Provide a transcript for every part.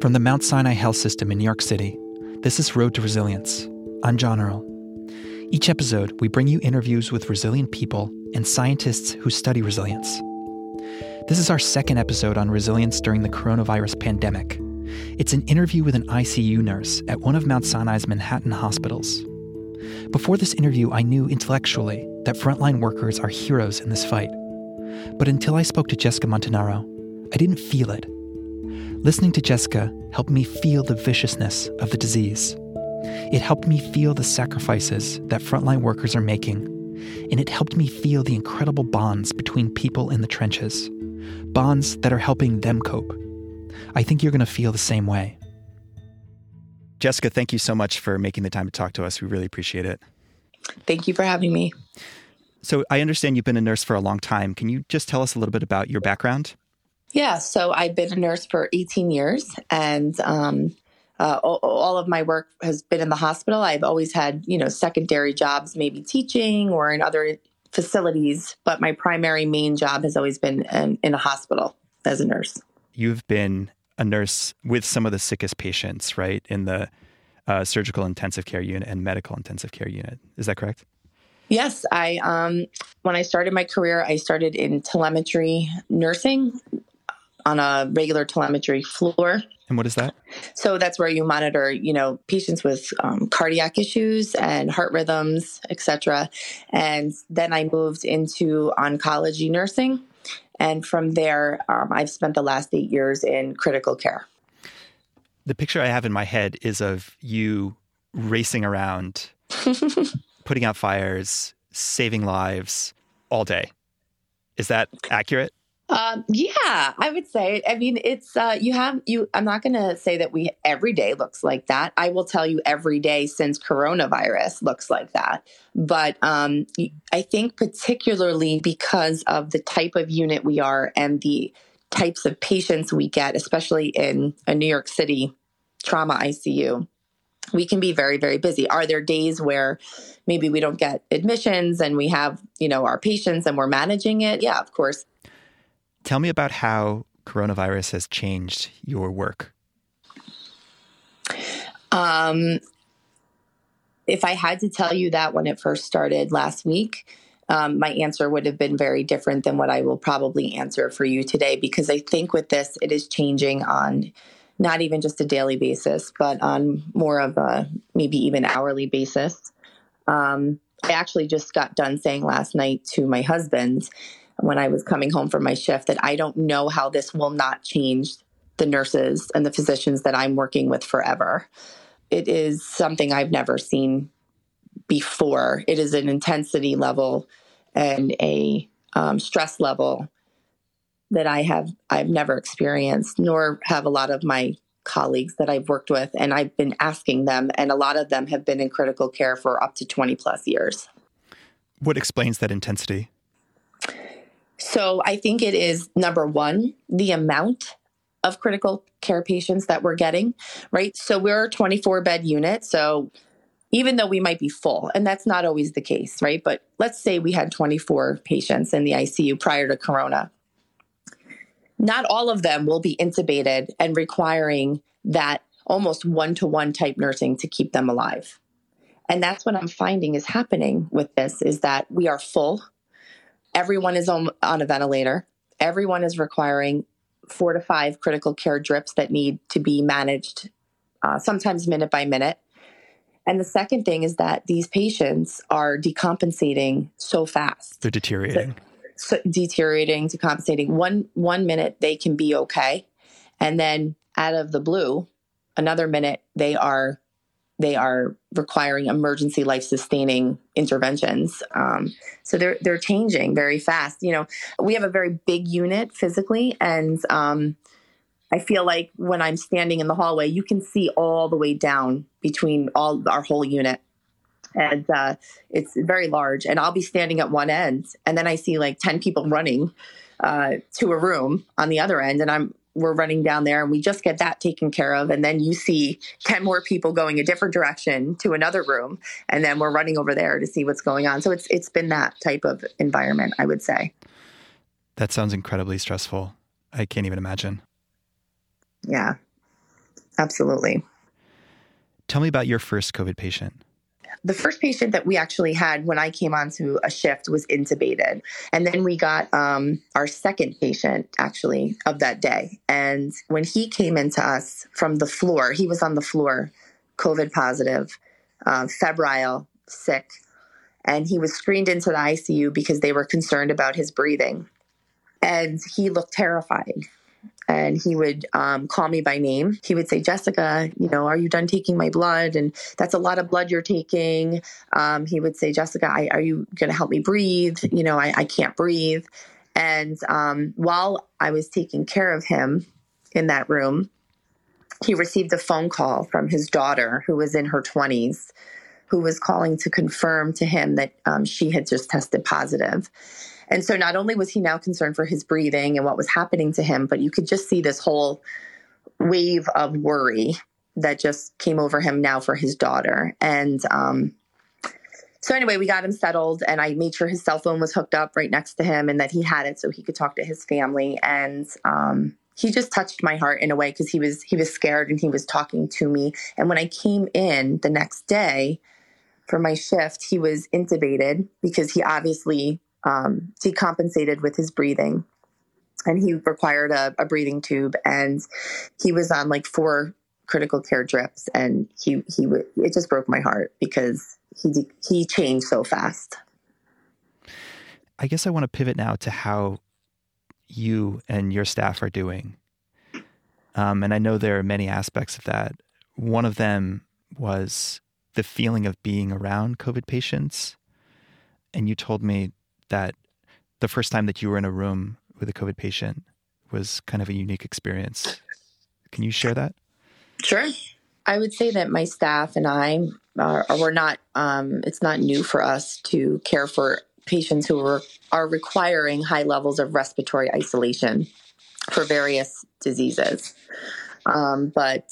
From the Mount Sinai Health System in New York City, this is Road to Resilience. I'm John Earl. Each episode, we bring you interviews with resilient people and scientists who study resilience. This is our second episode on resilience during the coronavirus pandemic. It's an interview with an ICU nurse at one of Mount Sinai's Manhattan hospitals. Before this interview, I knew intellectually that frontline workers are heroes in this fight. But until I spoke to Jessica Montanaro, I didn't feel it. Listening to Jessica helped me feel the viciousness of the disease. It helped me feel the sacrifices that frontline workers are making, and it helped me feel the incredible bonds between people in the trenches, bonds that are helping them cope. I think you're going to feel the same way. Jessica, thank you so much for making the time to talk to us. We really appreciate it. Thank you for having me. So, I understand you've been a nurse for a long time. Can you just tell us a little bit about your background? Yeah, so I've been a nurse for 18 years, and um, uh, all, all, of my work has been in the hospital. I've always had, you know, secondary jobs, maybe teaching or in other facilities, but my primary main job has always been in, in a hospital as a nurse. You've been a nurse with some of the sickest patients, right, in the uh, surgical intensive care unit and medical intensive care unit. Is that correct? Yes, I um, when I started my career, I started in telemetry nursing, on a regular telemetry floor. And what is that? So that's where you monitor, you know, patients with um, cardiac issues and heart rhythms, etc. And then I moved into oncology nursing, and from there, um, I've spent the last eight years in critical care. The picture I have in my head is of you racing around, putting out fires, saving lives all day. Is that accurate? Um, yeah, I would say. I mean, it's uh, you have you. I'm not going to say that we every day looks like that. I will tell you every day since coronavirus looks like that. But um, I think particularly because of the type of unit we are and the types of patients we get, especially in a New York City trauma ICU, we can be very very busy are there days where maybe we don't get admissions and we have you know our patients and we're managing it yeah of course Tell me about how coronavirus has changed your work. Um, if I had to tell you that when it first started last week, um, my answer would have been very different than what I will probably answer for you today because I think with this, it is changing on not even just a daily basis, but on more of a maybe even hourly basis. Um, I actually just got done saying last night to my husband when I was coming home from my shift that I don't know how this will not change the nurses and the physicians that I'm working with forever. It is something I've never seen before. It is an intensity level and a um, stress level that I have I've never experienced, nor have a lot of my colleagues that I've worked with, and I've been asking them, and a lot of them have been in critical care for up to 20 plus years. What explains that intensity? So I think it is number one, the amount of critical care patients that we're getting, right? So we're a 24 bed unit. So even though we might be full, and that's not always the case, right? But let's say we had 24 patients in the ICU prior to Corona. Not all of them will be intubated and requiring that almost one to one type nursing to keep them alive. And that's what I'm finding is happening with this is that we are full Everyone is on, on a ventilator. Everyone is requiring four to five critical care drips that need to be managed, uh, sometimes minute by minute. And the second thing is that these patients are decompensating so fast. They're deteriorating. So, so deteriorating, decompensating. One one minute they can be okay, and then out of the blue, another minute they are they are requiring emergency life sustaining interventions. Um, so they're they're changing very fast. You know, we have a very big unit physically, and um, I feel like when I'm standing in the hallway, you can see all the way down between all our whole unit. And uh, it's very large. And I'll be standing at one end, and then I see like 10 people running uh, to a room on the other end. And I'm we're running down there and we just get that taken care of. And then you see 10 more people going a different direction to another room. And then we're running over there to see what's going on. So it's it's been that type of environment i would say. That sounds incredibly stressful. I can't even imagine. Yeah Absolutely. Tell me about your first COVID patient. The first patient that we actually had when I came onto a shift was intubated. And then we got um, our second patient actually of that day. And when he came into us from the floor, he was on the floor, COVID positive, uh, febrile, sick. And he was screened into the ICU because they were concerned about his breathing. And he looked terrified and he would um, call me by name. He would say, Jessica, you know, are you done taking my blood? And that's a lot of blood you're taking. Um, he would say, Jessica, I, are you going to help me breathe? You know, I, I can't breathe. And um, while I was taking care of him in that room, he received a phone call from his daughter, who was in her 20s, who was calling to confirm to him that um, she had just tested positive. And so not only was he now concerned for his breathing and what was happening to him, but you could just see this whole wave of worry that just came over him now for his daughter. And um, so anyway, we got him settled, and I made sure his cell phone was hooked up right next to him, and that he had it so he could talk to his family. And um, he just touched my heart in a way because he was he was scared and he was talking to me. And when I came in the next day for my shift, he was intubated because he obviously um, decompensated with his breathing. And he required a, a, breathing tube and he was on like four critical care drips and he he it just broke my heart because he he changed so fast. I guess i want to pivot now to how you and your staff are doing. Um, and i know there are many aspects of that. One of them was the feeling of being around covid patients. And you told me that the first time that you were in a room with a COVID patient was kind of a unique experience. Can you share that? Sure. I would say that my staff and I are, we're not. Um, it's not new for us to care for patients who are, are requiring high levels of respiratory isolation for various diseases. Um, but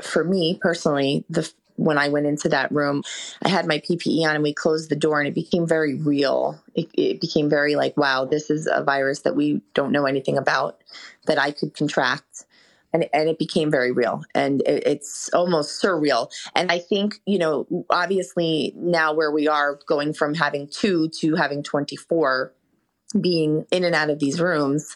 for me personally, the when I went into that room, I had my PPE on and we closed the door and it became very real. It, it, became very like, wow, this is a virus that we don't know anything about that I could contract. And, and it became very real and it, it's almost surreal. And I think, you know, obviously now where we are going from having two to having 24 being in and out of these rooms,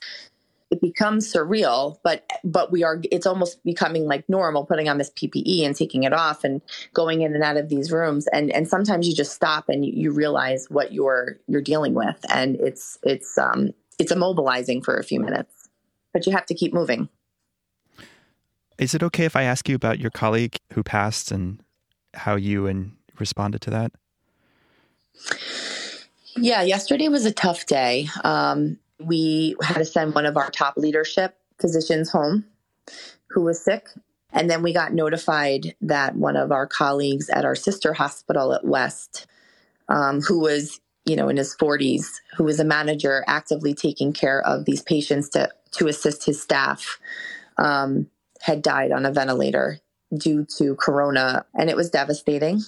it becomes surreal but but we are it's almost becoming like normal putting on this ppe and taking it off and going in and out of these rooms. And and sometimes you just stop and you, you realize what you're you're dealing with. And it's it's um it's immobilizing for a few minutes but you have to keep moving. Is it okay if i ask you about your colleague who passed and how you and responded to that? Yeah yesterday was a tough day. Um we had to send one of our top leadership physicians home who was sick. And then we got notified that one of our colleagues at our sister hospital at West, um, who was, you know, in his 40s, who was a manager actively taking care of these patients to, to assist his staff, um, had died on a ventilator due to corona. And it was devastating.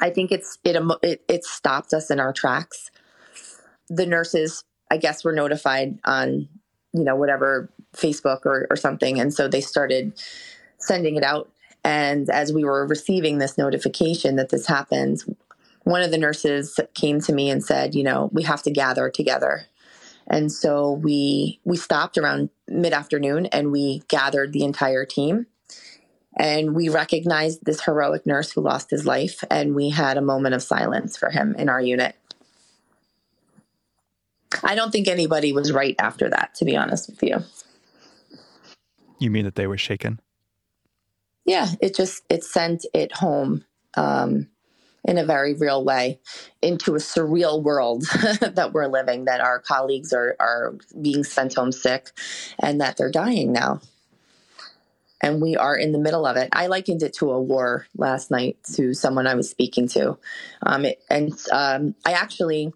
I think it's it, it, it stopped us in our tracks. The nurses I guess we were notified on, you know, whatever Facebook or, or something. And so they started sending it out. And as we were receiving this notification that this happened, one of the nurses came to me and said, you know, we have to gather together. And so we we stopped around mid afternoon and we gathered the entire team and we recognized this heroic nurse who lost his life and we had a moment of silence for him in our unit I don't think anybody was right after that, to be honest with you. You mean that they were shaken? Yeah, it just it sent it home um, in a very real way into a surreal world that we're living. That our colleagues are are being sent home sick, and that they're dying now. And we are in the middle of it. I likened it to a war last night to someone I was speaking to, um, it, and um, I actually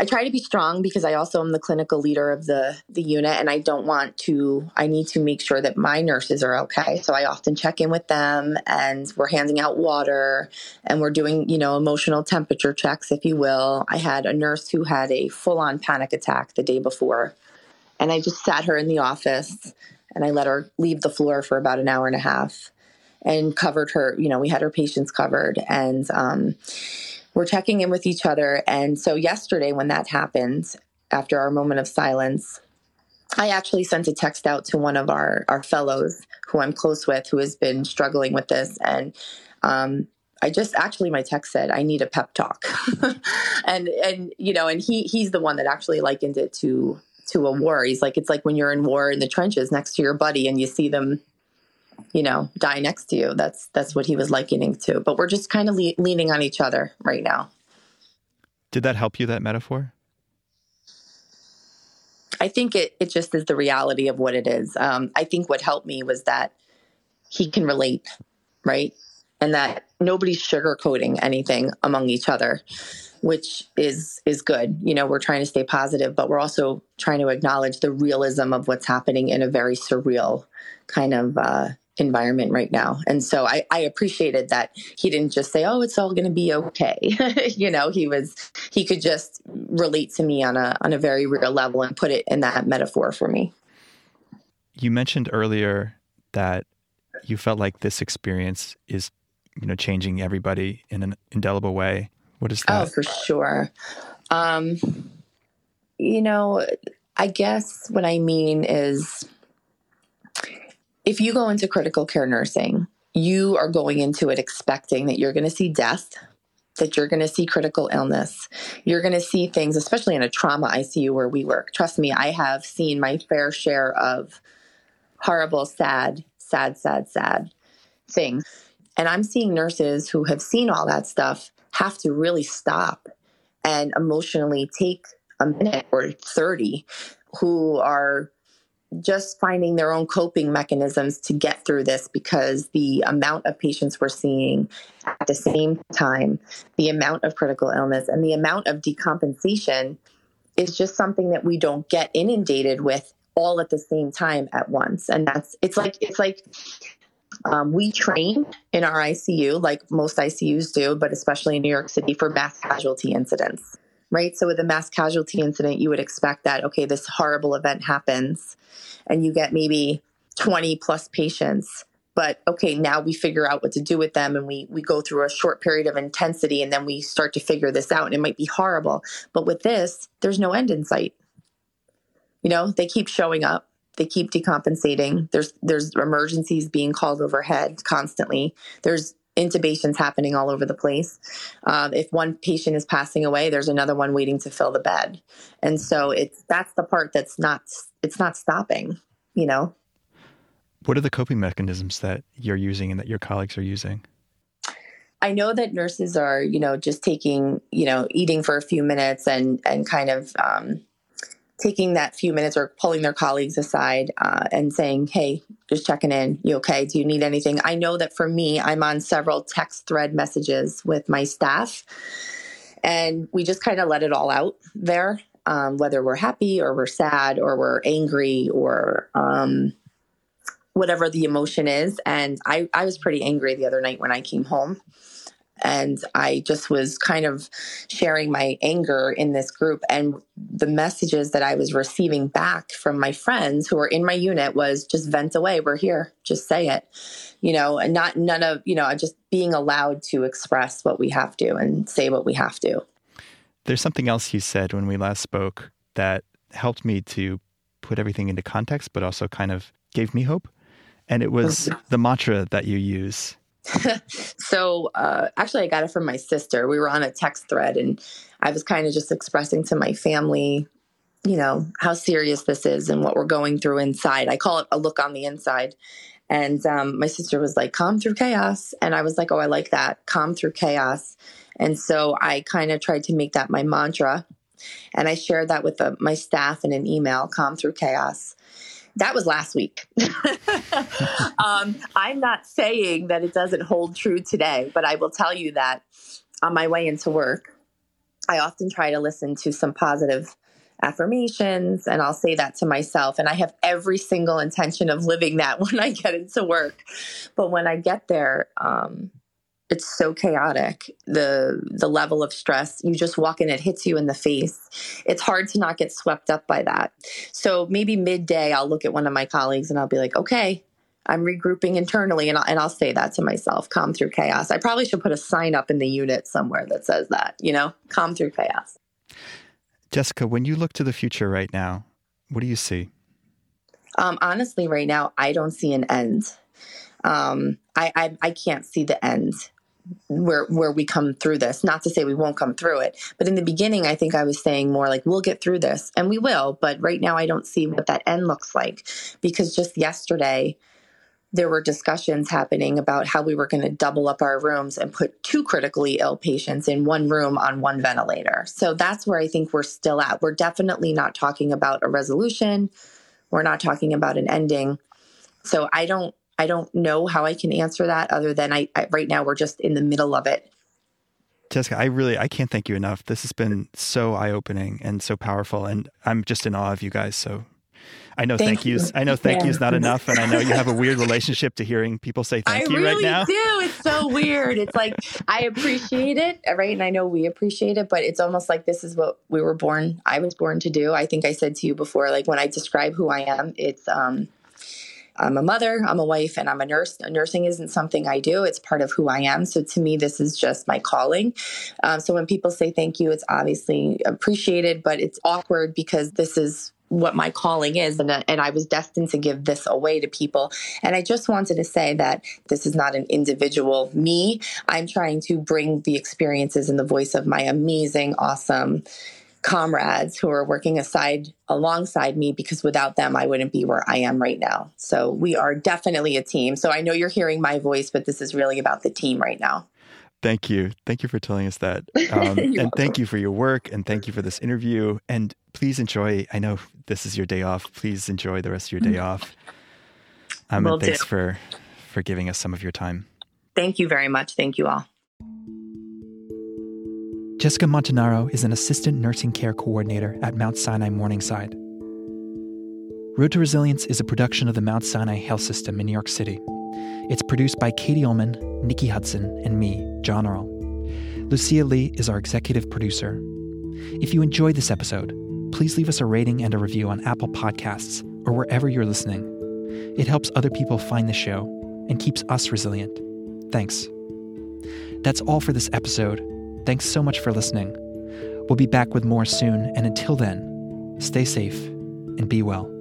I try to be strong because I also am the clinical leader of the the unit and I don't want to I need to make sure that my nurses are okay. So I often check in with them and we're handing out water and we're doing, you know, emotional temperature checks if you will. I had a nurse who had a full-on panic attack the day before and I just sat her in the office and I let her leave the floor for about an hour and a half and covered her. You know, we had her patients covered and um, we're checking in with each other. And so yesterday, when that happened, after our moment of silence, I actually sent a text out to one of our, our fellows who I'm close with who has been struggling with this. And um, I just actually my text said I need a pep talk, and and you know, and he he's the one that actually likened it to to a war. He's like it's like when you're in war in the trenches next to your buddy and you see them, you know, die next to you. That's that's what he was likening to. But we're just kind of le- leaning on each other right now. Did that help you? That metaphor? I think it it just is the reality of what it is. Um, I think what helped me was that he can relate, right? and that nobody's sugarcoating anything among each other which is is good you know we're trying to stay positive but we're also trying to acknowledge the realism of what's happening in a very surreal kind of uh, environment right now. And so I, I appreciated that he didn't just say oh it's all going to be okay. You know he was he could just relate to me on a on a very real level and put it in that metaphor for me. You mentioned earlier that you felt like this experience is you know changing everybody in an indelible way. What is that? oh for sure. Um you know i guess what i mean is if you go into critical care nursing you are going into it expecting that you're going to see death that you're going to see critical illness. You're going to see things, especially in a trauma ICU where we work. Trust me, I have seen my fair share of horrible, sad, sad, sad, sad things. And I'm seeing nurses who have seen all that stuff have to really stop and emotionally take a minute or 30 who are just finding their own coping mechanisms to get through this because the amount of patients we're seeing at the same time, the amount of critical illness, and the amount of decompensation is just something that we don't get inundated with all at the same time at once. And that's it's like it's like um, we train in our ICU, like most ICUs do, but especially in New York City, for mass casualty incidents, right? So, with a mass casualty incident, you would expect that, okay, this horrible event happens and you get maybe 20 plus patients. But okay, now we figure out what to do with them and we, we go through a short period of intensity and then we start to figure this out and it might be horrible. But with this, there's no end in sight. You know, they keep showing up they keep decompensating. There's there's emergencies being called overhead constantly. There's intubations happening all over the place. Um, if one patient is passing away, there's another one waiting to fill the bed, and so it's that's the part that's not it's not stopping. You know. What are the coping mechanisms that you're using and that your colleagues are using? I know that nurses are, you know, just taking, you know, eating for a few minutes and and kind of um, taking that few minutes or pulling their colleagues aside uh, and saying, Hey, just checking in. You okay? Do you need anything? I know that for me, I'm on several text thread messages with my staff, and we just kind of let it all out there, um, whether we're happy or we're sad or we're angry or um, whatever the emotion is. And I, I was pretty angry the other night when I came home and I just was kind of sharing my anger in this group. And the messages that I was receiving back from my friends who were in my unit was just vent away. We're here. Just say it, you know, and not none of, you know, just being allowed to express what we have to and say what we have to. There's something else you said when we last spoke that helped me to put everything into context, but also kind of gave me hope. And it was mm-hmm. the mantra that you use so uh, actually, I got it from my sister. We were on a text thread, and I was kind of just expressing to my family, you know, how serious this is and what we're going through inside. I call it a look on the inside. And um, my sister was like, calm through chaos. And I was like, oh, I like that, calm through chaos. And so I kind of tried to make that my mantra. And I shared that with the, my staff in an email, calm through chaos that was last week. um, I'm not saying that it doesn't hold true today, but I will tell you that on my way into work, I often try to listen to some positive affirmations and I'll say that to myself. And I have every single intention of living that when I get into work. But when I get there, um, it's so chaotic. The the level of stress you just walk in it hits you in the face. It's hard to not get swept up by that. So maybe midday i'll look at one of my colleagues and i'll be like okay i'm regrouping internally and I'll, and I'll say that to myself calm through chaos. I probably should put a sign up in the unit somewhere that says that you know? Calm through chaos. Jessica when you look to the future right now what do you see? Um, honestly right now i don't see an end. Um, I, I, I can't see the end where where we come through this. Not to say we won't come through it but in the beginning i think i was saying more like we'll get through this and we will but right now i don't see what that end looks like because just yesterday there were discussions happening about how we were going to double up our rooms and put two critically ill patients in one room on one ventilator. So that's where i think we're still at. We're definitely not talking about a resolution. We're not talking about an ending. So i don't I don't know how I can answer that other than I, I right now we're just in the middle of it. Jessica, I really I can't thank you enough. This has been so eye-opening and so powerful and I'm just in awe of you guys. So I know thank, thank yous. You. I know thank yeah. yous not enough, and I know you have a weird relationship to hearing people say thank I you really right now. do. It's so weird. It's like I appreciate it, right? And I know we appreciate it, but it's almost like this is what we were born. I was born to do. I think I said to you before, like when I describe who I am, it's um I'm a mother, I'm a wife, and I'm a nurse. Nursing isn't something I do, it's part of who I am. So to me, this is just my calling. Um, so when people say thank you, it's obviously appreciated, but it's awkward because this is what my calling is and, and i was destined to give this away to people and i just wanted to say that this is not an individual me i'm trying to bring the experiences and the voice of my amazing awesome comrades who are working aside alongside me because without them I wouldn't be where I am right now. So we are definitely a team. So I know you're hearing my voice, but this is really about the team right now. Thank you. Thank you for telling us that. Um, and welcome. thank you for your work and thank you for this interview. And please enjoy, I know this is your day off. Please enjoy the rest of your day off. Um, and thanks do. for, for giving us some of your time. Thank you very much. Thank you all. Jessica Montanaro is an assistant nursing care coordinator at Mount Sinai Morningside. Road to Resilience is a production of the Mount Sinai Health System in New York City. It's produced by Katie Ullman, Nikki Hudson, and me, John Earl. Lucia Lee is our executive producer. If you enjoyed this episode, please leave us a rating and a review on Apple Podcasts or wherever you're listening. It helps other people find the show and keeps us resilient. Thanks. That's all for this episode. Thanks so much for listening. We'll be back with more soon, and until then, stay safe and be well.